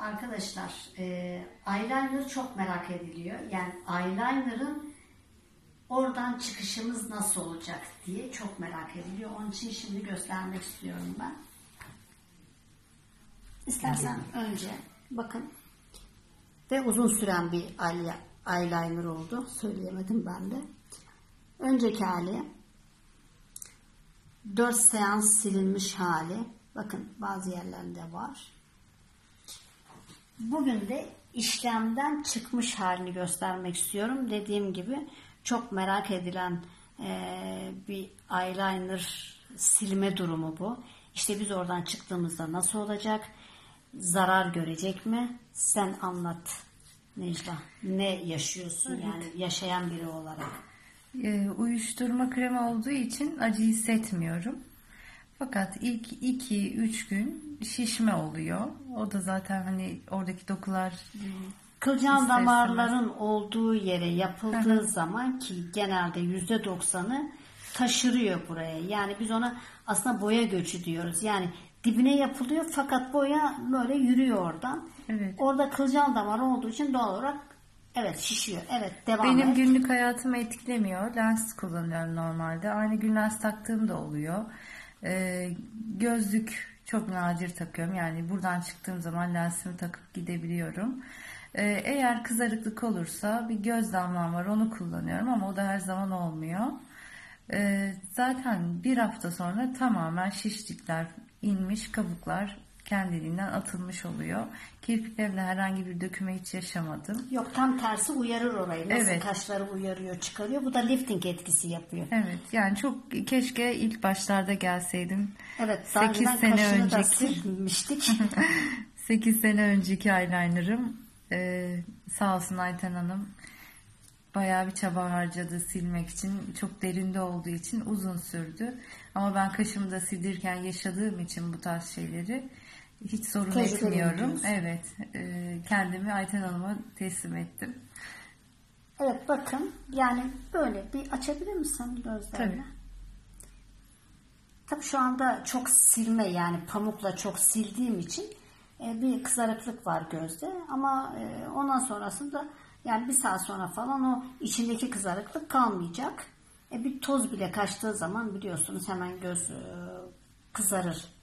arkadaşlar e, eyeliner çok merak ediliyor. Yani eyeliner'ın oradan çıkışımız nasıl olacak diye çok merak ediliyor. Onun için şimdi göstermek istiyorum ben. İstersen önce bakın ve uzun süren bir eye- eyeliner oldu. Söyleyemedim ben de. Önceki hali 4 seans silinmiş hali. Bakın bazı yerlerinde var. Bugün de işlemden çıkmış halini göstermek istiyorum. Dediğim gibi çok merak edilen eee, bir eyeliner silme durumu bu. İşte biz oradan çıktığımızda nasıl olacak? Zarar görecek mi? Sen anlat Necla. Ne yaşıyorsun yani yaşayan biri olarak? Ee, uyuşturma kremi olduğu için acı hissetmiyorum. Fakat ilk 2-3 gün şişme oluyor. O da zaten hani oradaki dokular Kılcal damarların olduğu yere yapıldığı zaman ki genelde yüzde doksanı taşırıyor buraya. Yani biz ona aslında boya göçü diyoruz. Yani dibine yapılıyor fakat boya böyle yürüyor oradan. Evet. Orada kılcal damar olduğu için doğal olarak evet şişiyor. Evet devam benim et. günlük hayatımı etkilemiyor. Lens kullanıyorum normalde. Aynı gün lens taktığım da oluyor. Ee, gözlük çok nadir takıyorum. Yani buradan çıktığım zaman lensimi takıp gidebiliyorum. Ee, eğer kızarıklık olursa bir göz damlam var onu kullanıyorum ama o da her zaman olmuyor. Ee, zaten bir hafta sonra tamamen şişlikler inmiş kabuklar kendiliğinden atılmış oluyor. Kirpiklerimde herhangi bir döküme hiç yaşamadım. Yok tam tersi uyarır orayı. Nasıl Evet. kaşları uyarıyor çıkarıyor. Bu da lifting etkisi yapıyor. Evet yani çok keşke ilk başlarda gelseydim. Evet daha 8 önceden sene kaşını da önceki silmiştik. 8 sene önceki eyelinerım e, sağ olsun Ayten Hanım bayağı bir çaba harcadı silmek için. Çok derinde olduğu için uzun sürdü. Ama ben kaşımda sildirken yaşadığım için bu tarz şeyleri hiç sorun etmiyorum. Evet. e, kendimi Ayten Hanım'a teslim ettim. Evet bakın yani böyle bir açabilir misin gözlerini? Tabii. Tabii şu anda çok silme yani pamukla çok sildiğim için e, bir kızarıklık var gözde ama e, ondan sonrasında yani bir saat sonra falan o içindeki kızarıklık kalmayacak. E, bir toz bile kaçtığı zaman biliyorsunuz hemen göz e, kızarır.